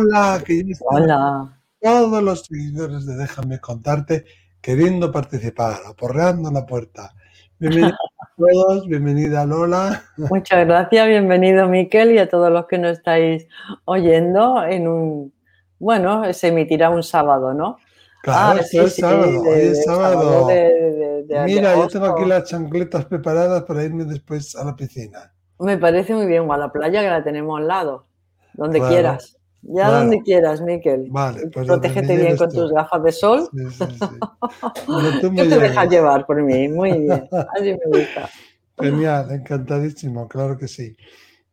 Hola, que ya están Hola. todos los seguidores de Déjame contarte queriendo participar, aporreando la puerta. Bienvenidos a todos, bienvenida Lola. Muchas gracias, bienvenido Miquel y a todos los que nos estáis oyendo en un, bueno, se emitirá un sábado, ¿no? Claro, Ah, esto es sí, sábado, de- hoy es sábado. de- de- de Mira, yo tengo aquí las chancletas preparadas para irme después a la piscina. Me parece muy bien, o a la playa que la tenemos al lado, donde Claro, quieras. Ya donde quieras, Miquel. Vale, pues Protégete bien con tú. tus gafas de sol. Sí, sí, sí. Donde tú me Yo te dejas lleves. llevar por mí, muy bien. Así me gusta. Genial, encantadísimo, claro que sí.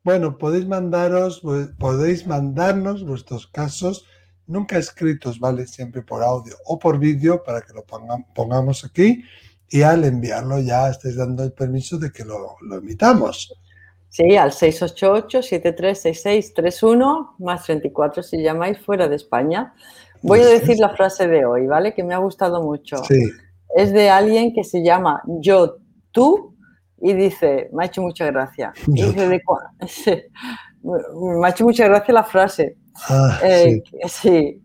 Bueno, podéis mandaros, podéis mandarnos vuestros casos, nunca escritos, ¿vale? Siempre por audio o por vídeo para que lo ponga- pongamos aquí y al enviarlo ya estáis dando el permiso de que lo, lo emitamos. Sí, al 688-736631 más 34 si llamáis fuera de España. Voy a decir la frase de hoy, ¿vale? Que me ha gustado mucho. Sí, Es de alguien que se llama Yo, tú, y dice, me ha hecho mucha gracia. Dice, de me ha hecho mucha gracia la frase. ah, Eh, sí, que- sí,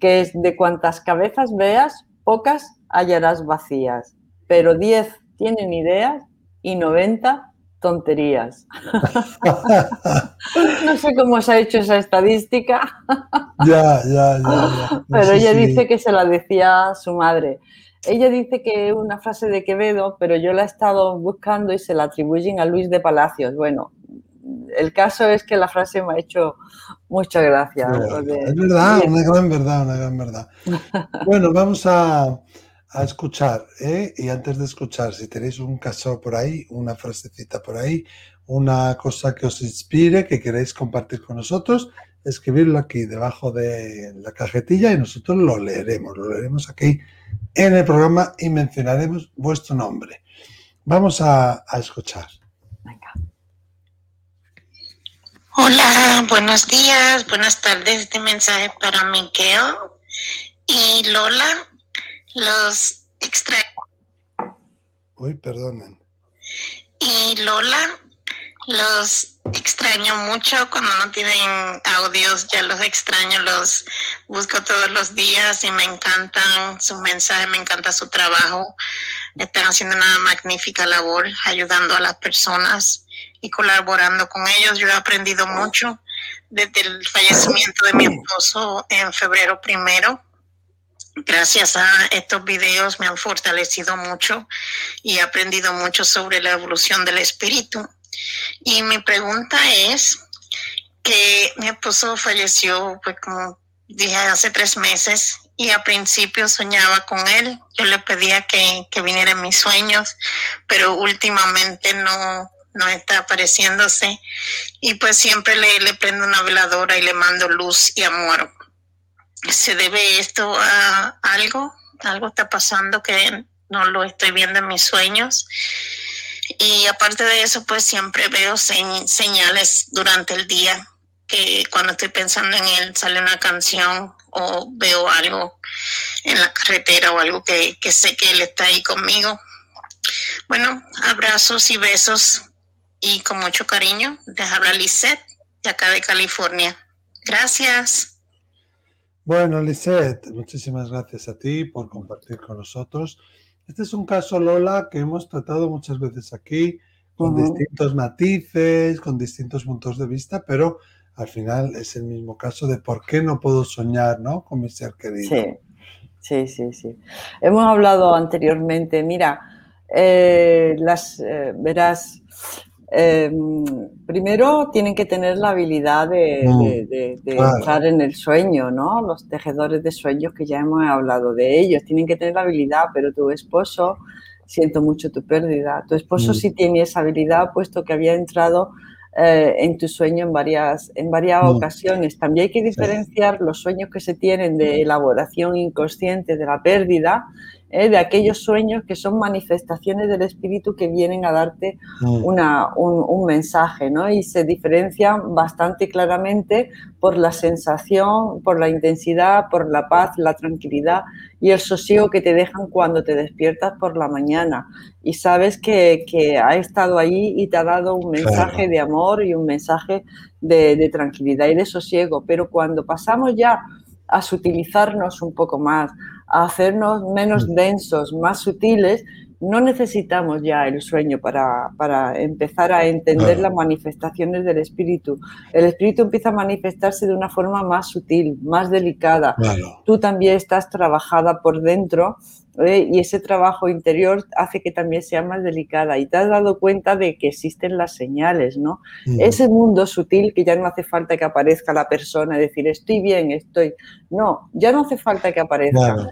que es de cuantas cabezas veas, pocas hallarás vacías, pero 10 tienen ideas y 90 tonterías. No sé cómo se ha hecho esa estadística, ya, ya, ya, ya. No pero ella si- dice que se la decía su madre. Ella dice que es una frase de Quevedo, pero yo la he estado buscando y se la atribuyen a Luis de Palacios. Bueno, el caso es que la frase me ha hecho mucha gracia. De- Es verdad, una gran verdad, una gran verdad. Bueno, vamos a, a escuchar, ¿eh? Y antes de escuchar, si tenéis un caso por ahí, una frasecita por ahí, una cosa que os inspire, que queréis compartir con nosotros, escribirlo aquí debajo de la cajetilla y nosotros lo leeremos, lo leeremos aquí en el programa y mencionaremos vuestro nombre. Vamos a, a escuchar. Venga. Hola, buenos días, buenas tardes. Este mensaje para Miquel y Lola. Los extraño. Uy, perdonen. Y Lola, los extraño mucho cuando no tienen audios. Ya los extraño, los busco todos los días y me encantan sus mensajes, me encanta su trabajo. Están haciendo una magnífica labor ayudando a las personas y colaborando con ellos. Yo he aprendido mucho desde el fallecimiento de mi esposo en febrero primero. Gracias a estos videos me han fortalecido mucho y he aprendido mucho sobre la evolución del espíritu. Y mi pregunta es que mi esposo falleció, pues como dije, hace tres meses y a principio soñaba con él. Yo le pedía que, que viniera en mis sueños, pero últimamente no, no está apareciéndose. Y pues siempre le, le prendo una veladora y le mando luz y amor. ¿Se debe esto a algo? ¿Algo está pasando que no lo estoy viendo en mis sueños? Y aparte de eso, pues siempre veo señ- señales durante el día que cuando estoy pensando en él sale una canción o veo algo en la carretera o algo que, que sé que él está ahí conmigo. Bueno, abrazos y besos y con mucho cariño. Les habla Lisette de acá de California. Gracias. Bueno, Lisette, muchísimas gracias a ti por compartir con nosotros. Este es un caso, Lola, que hemos tratado muchas veces aquí, con distintos matices, con distintos puntos de vista, pero al final es el mismo caso de por qué no puedo soñar, ¿no? Con mi ser querido. Sí, sí, sí, sí. Hemos hablado anteriormente, mira, eh, las, eh, verás, eh, primero tienen que tener la habilidad de, Mm, de- de- de claro. entrar en el sueño, ¿no? Los tejedores de sueños que ya hemos hablado de ellos, tienen que tener la habilidad, pero tu esposo, siento mucho tu pérdida, tu esposo Mm. sí tiene esa habilidad, puesto que había entrado eh, en tu sueño en varias, en varias Mm. ocasiones. También hay que diferenciar los sueños que se tienen de elaboración inconsciente de la pérdida ¿eh? de aquellos sueños que son manifestaciones del espíritu que vienen a darte mm. una, un, mensaje, ¿no? Y se diferencian bastante claramente por la sensación, por la intensidad, por la paz, la tranquilidad y el sosiego que te dejan cuando te despiertas por la mañana y sabes que, ha estado ahí y te ha dado un mensaje de amor y un mensaje de, de tranquilidad y de sosiego. Pero cuando pasamos ya a sutilizarnos un poco más, a hacernos menos mm. densos, más sutiles, no necesitamos ya el sueño para, empezar a entender las manifestaciones del espíritu. El espíritu empieza a manifestarse de una forma más sutil, más delicada. Tú también estás trabajada por dentro ¿eh? y ese trabajo interior hace que también sea más delicada y te has dado cuenta de que existen las señales, ¿no? Ese mundo sutil que ya no hace falta que aparezca la persona y decir estoy bien, estoy... No, ya no hace falta que aparezca.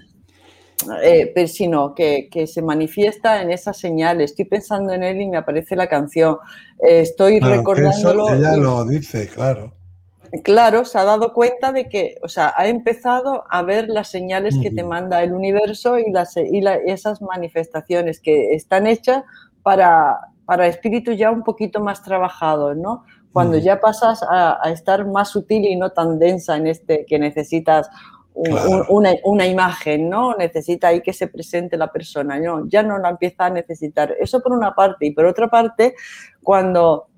Eh, pero sino que, se manifiesta en esas señales. Estoy pensando en él y me aparece la canción. Eh, estoy recordándolo. ella lo dice, claro. Claro, se ha dado cuenta de que, o sea, ha empezado a ver las señales que te manda el universo y, las, y esas manifestaciones que están hechas para, para espíritus ya un poquito más trabajados, ¿no? Cuando ya pasas a, a, estar más sutil y no tan densa en este que necesitas una, imagen, ¿no? Necesita ahí que se presente la persona, ¿no? Ya no la empieza a necesitar. Eso por una parte. Y por otra parte, cuando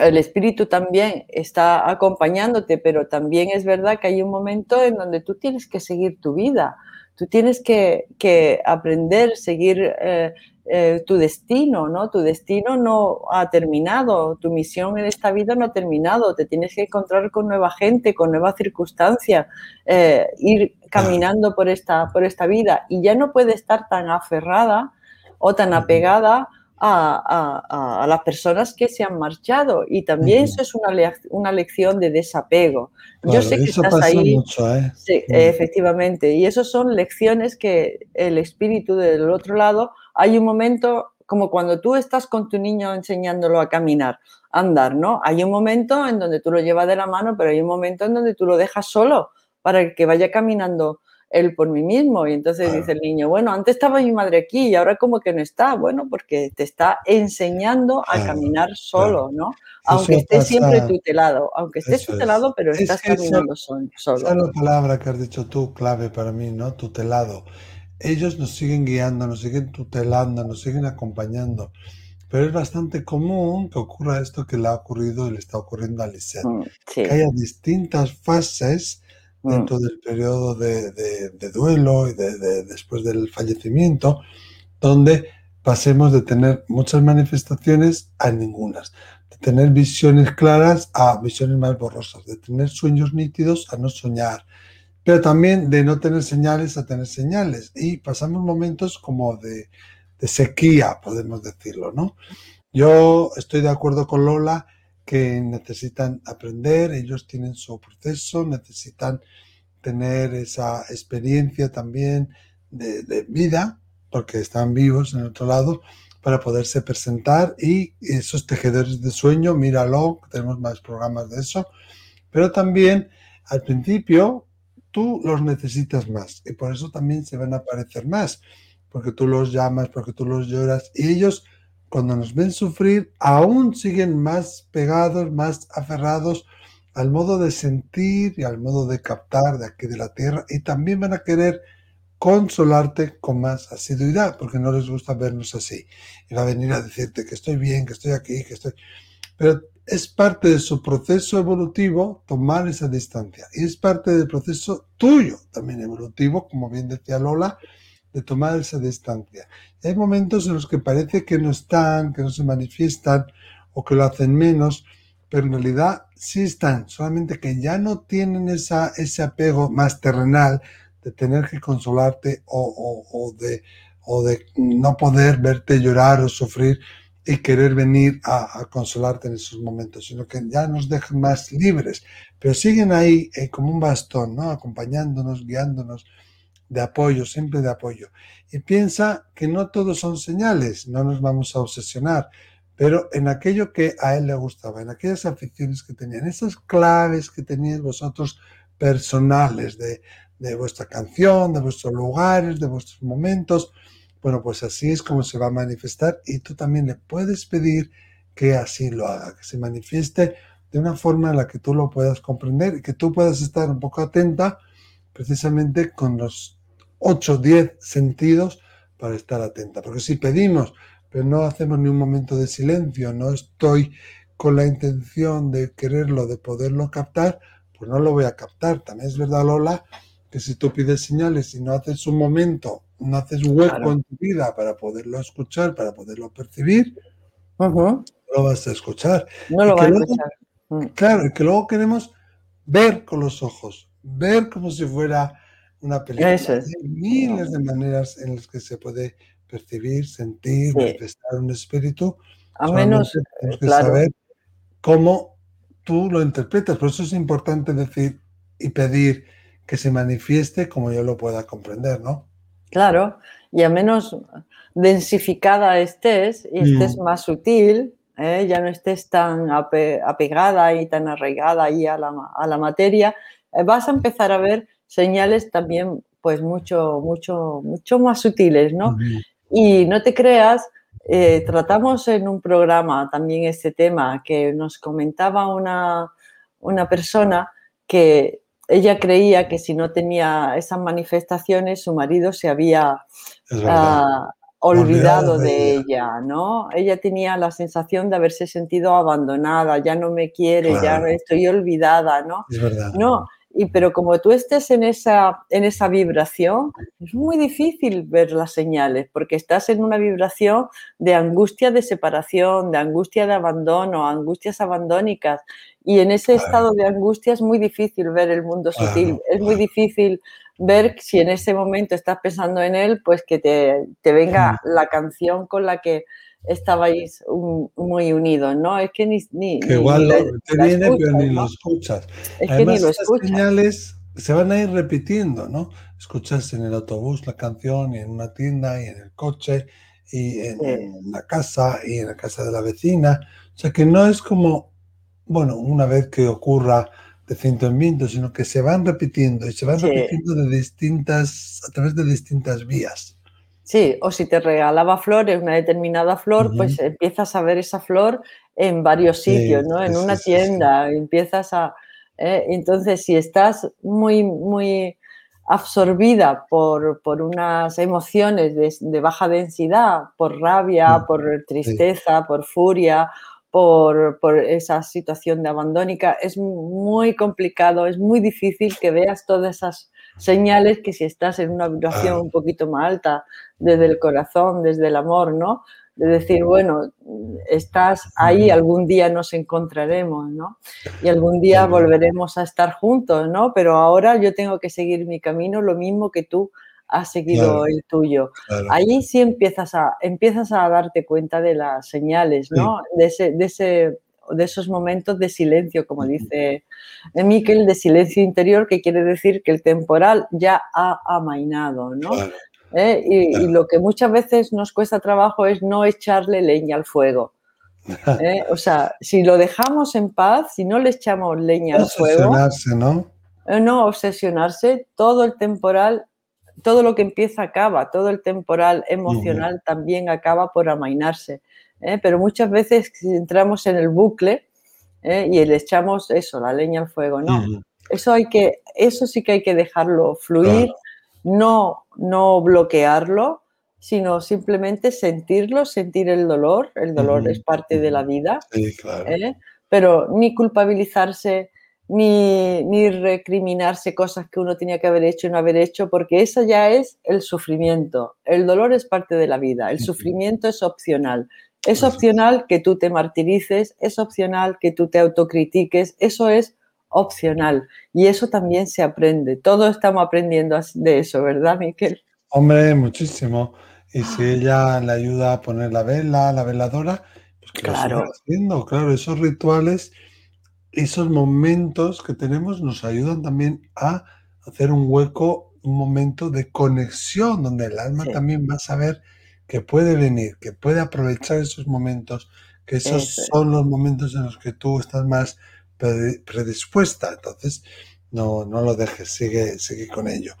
el espíritu también está acompañándote, pero también es verdad que hay un momento en donde tú tienes que seguir tu vida. Tú tienes que, aprender, seguir eh, eh, tu destino, ¿no? Tu destino no ha terminado, tu misión en esta vida no ha terminado, te tienes que encontrar con nueva gente, con nuevas circunstancias, eh, ir caminando por esta, por esta vida y ya no puede estar tan aferrada o tan apegada a, las personas que se han marchado y también eso es una, una lección de desapego. Yo sé que estás ahí. ¿eh? Sí, efectivamente. Y eso son lecciones que el espíritu del otro lado hay un momento como cuando tú estás con tu niño enseñándolo a caminar, a andar, ¿no? Hay un momento en donde tú lo llevas de la mano, pero hay un momento en donde tú lo dejas solo para que vaya caminando él por mí mismo. Y entonces dice el niño, bueno, antes estaba mi madre aquí y ahora como que no está. Bueno, porque te está enseñando a caminar solo, ¿no? Aunque estés siempre tutelado, aunque estés tutelado, pero estás caminando solo. Esa es la palabra que has dicho tú, clave para mí, ¿no? Tutelado ellos nos siguen guiando, nos siguen tutelando, nos siguen acompañando. Pero es bastante común que ocurra esto que le ha ocurrido y le está ocurriendo a Lisette. Mm, que haya distintas fases mm. dentro del periodo de, duelo y de, después del fallecimiento, donde pasemos de tener muchas manifestaciones a ningunas, de tener visiones claras a visiones más borrosas, de tener sueños nítidos a no soñar, pero también de no tener señales a tener señales. Y pasamos momentos como de, sequía, podemos decirlo, ¿no? Yo estoy de acuerdo con Lola que necesitan aprender, ellos tienen su proceso, necesitan tener esa experiencia también de, de, vida, porque están vivos en otro lado, para poderse presentar y esos tejedores de sueño, míralo, tenemos más programas de eso, pero también al principio tú los necesitas más y por eso también se van a aparecer más, porque tú los llamas, porque tú los lloras y ellos cuando nos ven sufrir aún siguen más pegados, más aferrados al modo de sentir y al modo de captar de aquí de la tierra y también van a querer consolarte con más asiduidad porque no les gusta vernos así. Y va a venir a decirte que estoy bien, que estoy aquí, que estoy... Pero es parte de su proceso evolutivo tomar esa distancia y es parte del proceso tuyo también evolutivo, como bien decía Lola, de tomar esa distancia. hay momentos en los que parece que no están, que no se manifiestan o que lo hacen menos, pero en realidad sí están, solamente que ya no tienen esa, ese apego más terrenal de tener que consolarte o, de, o de no poder verte llorar o sufrir, y querer venir a, consolarte en esos momentos, sino que ya nos dejan más libres, pero siguen ahí eh, como un bastón, ¿no? acompañándonos, guiándonos de apoyo, siempre de apoyo. Y piensa que no todos son señales, no nos vamos a obsesionar, pero en aquello que a él le gustaba, en aquellas aficiones que tenían, esas claves que tenían vosotros personales de, de vuestra canción, de vuestros lugares, de vuestros momentos. Bueno, pues así es como se va a manifestar y tú también le puedes pedir que así lo haga, que se manifieste de una forma en la que tú lo puedas comprender y que tú puedas estar un poco atenta precisamente con los 8, 10 sentidos para estar atenta. Porque si pedimos, pero no hacemos ni un momento de silencio, no estoy con la intención de quererlo, de poderlo captar, pues no lo voy a captar. También es verdad, Lola, que si tú pides señales y no haces un momento, no haces hueco en tu vida para poderlo escuchar, para poderlo percibir, no lo vas a escuchar. No lo vas a escuchar. Mm. Claro, y que luego queremos ver con los ojos, ver como si fuera una película. Hay miles de maneras en las que se puede percibir, sentir, manifestar un espíritu. A menos tenemos que saber cómo tú lo interpretas. Por eso es importante decir y pedir que se manifieste como yo lo pueda comprender, ¿no? Claro, y a menos densificada estés y estés mm. más sutil, ¿eh? ya no estés tan apegada y tan arraigada ahí a la, a la materia, eh, vas a empezar a ver señales también pues mucho, mucho, mucho más sutiles, ¿no? Y no te creas, eh, tratamos en un programa también este tema que nos comentaba una, una persona que ella creía que si no tenía esas manifestaciones su marido se había olvidado de ella. ¿no? Ella tenía la sensación de haberse sentido abandonada, ya no me quiere, ya estoy olvidada, ¿no? Es verdad. No, y, pero como tú estés en esa, en esa vibración, es muy difícil ver las señales, porque estás en una vibración de angustia de separación, de angustia de abandono, angustias abandónicas. Y en ese estado de angustia es muy difícil ver el mundo sutil, es muy difícil ver si en ese momento estás pensando en él, pues que te, te venga la canción con la que estabais muy unidos, ¿no? Es que ni... ni que igual te viene, pero ni lo escuchas. Es que ni lo escuchas. señales se van a ir repitiendo, ¿no? Escuchas en el autobús la canción, y en una tienda, y en el coche, y en, en la casa, y en la casa de la vecina. O sea que no es como, bueno, una vez que ocurra de ciento en viento, sino que se van repitiendo y se van repitiendo de distintas, a través de distintas vías. Sí, o si te regalaba flores, una determinada flor, pues empiezas a ver esa flor en varios sitios, ¿no? En una tienda, empiezas a... ¿eh? Entonces, si estás muy, muy absorbida por, por unas emociones de, baja densidad, por rabia, mm, por tristeza, por furia por, por, esa situación de abandónica, es muy complicado, es muy difícil que veas todas esas señales que si estás en una vibración un poquito más alta desde el corazón, desde el amor, ¿no? De decir, bueno, estás ahí, algún día nos encontraremos, ¿no? Y algún día volveremos a estar juntos, ¿no? Pero ahora yo tengo que seguir mi camino, lo mismo que tú has seguido el tuyo. Ahí sí empiezas a, empiezas a darte cuenta de las señales, ¿no? De, ese, de, ese, de esos momentos de silencio, como dice Miquel, de silencio interior, que quiere decir que el temporal ya ha amainado, ¿no? ¿Eh? Y, lo que muchas veces nos cuesta trabajo es no echarle leña al fuego. ¿Eh? O sea, si lo dejamos en paz, si no le echamos leña al fuego. ¿no? Eh, no obsesionarse, todo el temporal todo lo que empieza acaba, todo el temporal emocional también acaba por amainarse. ¿Eh? Pero muchas veces entramos en el bucle ¿eh? y le echamos eso, la leña al fuego. No, eso, hay que, eso sí que hay que dejarlo fluir, no, no bloquearlo, sino simplemente sentirlo, sentir el dolor. El dolor es parte de la vida. ¿eh? Pero ni culpabilizarse, ni, recriminarse cosas que uno tenía que haber hecho y no haber hecho, porque eso ya es el sufrimiento. El dolor es parte de la vida, el sufrimiento es opcional. Es opcional que tú te martirices, es opcional que tú te autocritiques, eso es opcional. Y eso también se aprende. Todos estamos aprendiendo de eso, ¿verdad, Miquel? Hombre, muchísimo. Y si ella le ayuda a poner la vela, la veladora, pues que claro. lo haciendo. Claro, esos rituales esos momentos que tenemos nos ayudan también a hacer un hueco, un momento de conexión, donde el alma también va a saber que puede venir, que puede aprovechar esos momentos, que esos son los momentos en los que tú estás más predispuesta. Entonces, no, no lo dejes, sigue, sigue con ello.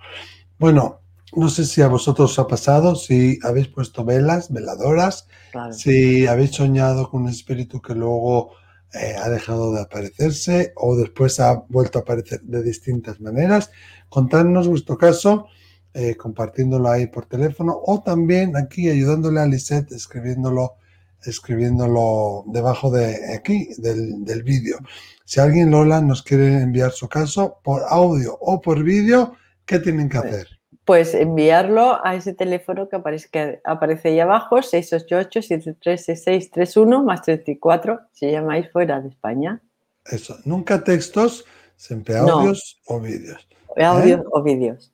Bueno, no sé si a vosotros os ha pasado, si habéis puesto velas, veladoras, Claro. si habéis soñado con un espíritu que luego eh, ha dejado de aparecerse o después ha vuelto a aparecer de distintas maneras. Contadnos vuestro caso, eh, compartiéndolo ahí por teléfono o también aquí ayudándole a Lisette escribiéndolo, escribiéndolo debajo de aquí del, del vídeo. Si alguien, Lola, nos quiere enviar su caso por audio o por vídeo, ¿qué tienen que hacer? Pues enviarlo a ese teléfono que aparece, que aparece ahí abajo, 688-736631 más 34, si llamáis fuera de España. Eso, nunca textos, siempre No. audios o vídeos. Audios o vídeos.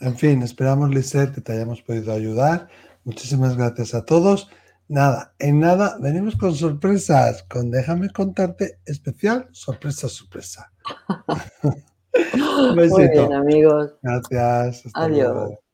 En fin, esperamos, Lisette, que te hayamos podido ayudar. Muchísimas gracias a todos. Nada, en nada, venimos con sorpresas, con Déjame contarte especial, sorpresa, sorpresa. Un Muy bien, amigos. Gracias. hasta Adiós. luego.